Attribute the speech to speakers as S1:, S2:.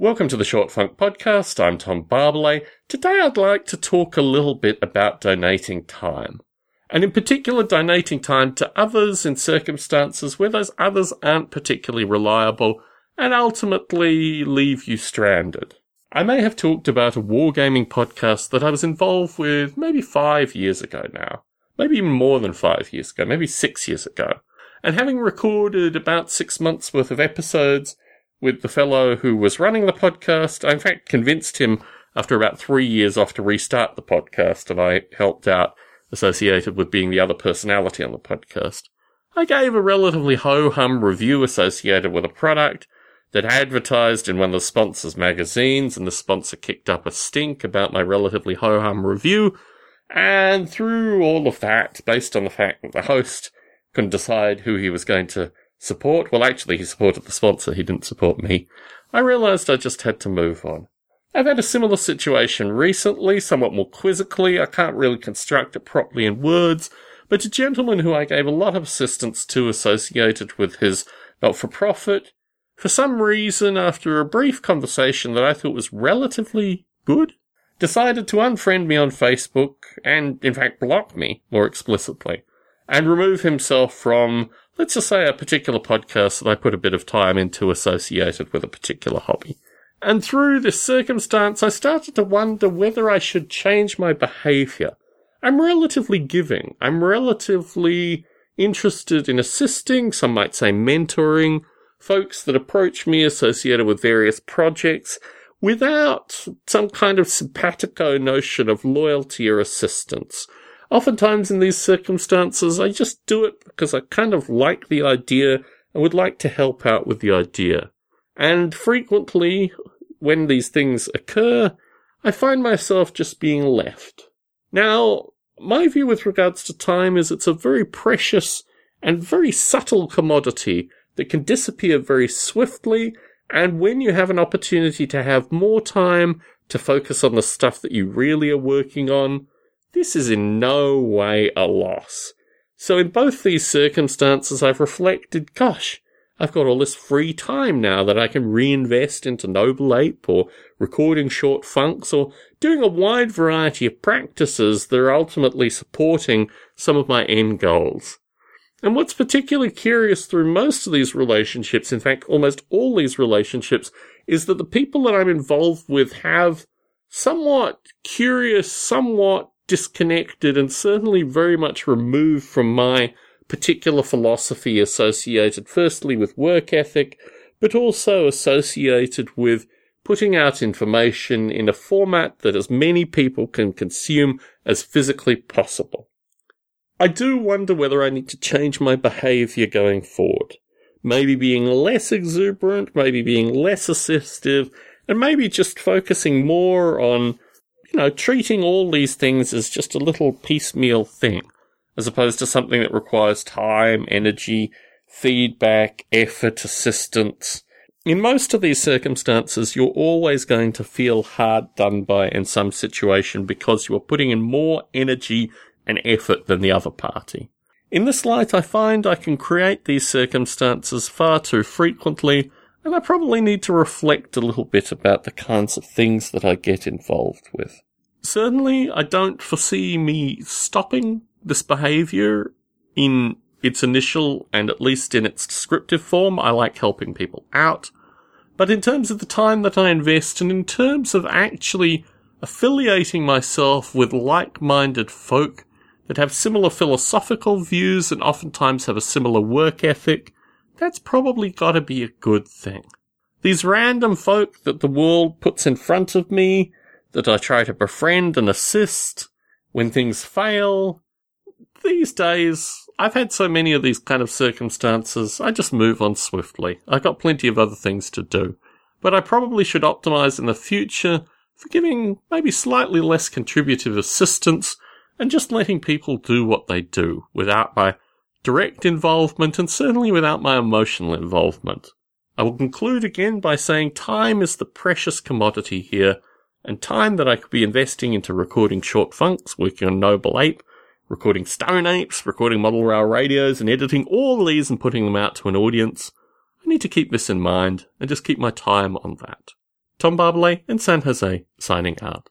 S1: Welcome to the Short Funk Podcast. I'm Tom Barbalet. Today I'd like to talk a little bit about donating time. And in particular, donating time to others in circumstances where those others aren't particularly reliable and ultimately leave you stranded. I may have talked about a wargaming podcast that I was involved with maybe five years ago now. Maybe even more than five years ago, maybe six years ago. And having recorded about six months worth of episodes, with the fellow who was running the podcast. I, in fact, convinced him after about three years off to restart the podcast, and I helped out associated with being the other personality on the podcast. I gave a relatively ho hum review associated with a product that advertised in one of the sponsors' magazines, and the sponsor kicked up a stink about my relatively ho hum review. And through all of that, based on the fact that the host couldn't decide who he was going to support. Well, actually, he supported the sponsor. He didn't support me. I realized I just had to move on. I've had a similar situation recently, somewhat more quizzically. I can't really construct it properly in words, but a gentleman who I gave a lot of assistance to associated with his not-for-profit, for some reason, after a brief conversation that I thought was relatively good, decided to unfriend me on Facebook and, in fact, block me more explicitly and remove himself from let's just say a particular podcast that I put a bit of time into associated with a particular hobby. And through this circumstance, I started to wonder whether I should change my behavior. I'm relatively giving. I'm relatively interested in assisting, some might say mentoring, folks that approach me associated with various projects without some kind of simpatico notion of loyalty or assistance. Oftentimes in these circumstances, I just do it because I kind of like the idea and would like to help out with the idea. And frequently, when these things occur, I find myself just being left. Now, my view with regards to time is it's a very precious and very subtle commodity that can disappear very swiftly. And when you have an opportunity to have more time to focus on the stuff that you really are working on, this is in no way a loss. So in both these circumstances, I've reflected, gosh, I've got all this free time now that I can reinvest into Noble Ape or recording short funks or doing a wide variety of practices that are ultimately supporting some of my end goals. And what's particularly curious through most of these relationships, in fact, almost all these relationships, is that the people that I'm involved with have somewhat curious, somewhat disconnected and certainly very much removed from my particular philosophy associated firstly with work ethic, but also associated with putting out information in a format that as many people can consume as physically possible. I do wonder whether I need to change my behavior going forward. Maybe being less exuberant, maybe being less assistive, and maybe just focusing more on you know, treating all these things as just a little piecemeal thing, as opposed to something that requires time, energy, feedback, effort, assistance. In most of these circumstances, you're always going to feel hard done by in some situation because you are putting in more energy and effort than the other party. In this light, I find I can create these circumstances far too frequently, and I probably need to reflect a little bit about the kinds of things that I get involved with. Certainly, I don't foresee me stopping this behavior in its initial and at least in its descriptive form. I like helping people out. But in terms of the time that I invest and in terms of actually affiliating myself with like-minded folk that have similar philosophical views and oftentimes have a similar work ethic, that's probably gotta be a good thing. These random folk that the world puts in front of me that I try to befriend and assist when things fail. These days, I've had so many of these kind of circumstances, I just move on swiftly. I've got plenty of other things to do. But I probably should optimize in the future for giving maybe slightly less contributive assistance and just letting people do what they do without my direct involvement and certainly without my emotional involvement. I will conclude again by saying time is the precious commodity here and time that I could be investing into recording short funks, working on Noble Ape, recording Stone Apes, recording model rail radios, and editing all these and putting them out to an audience. I need to keep this in mind and just keep my time on that. Tom Barbalet in San Jose, signing out.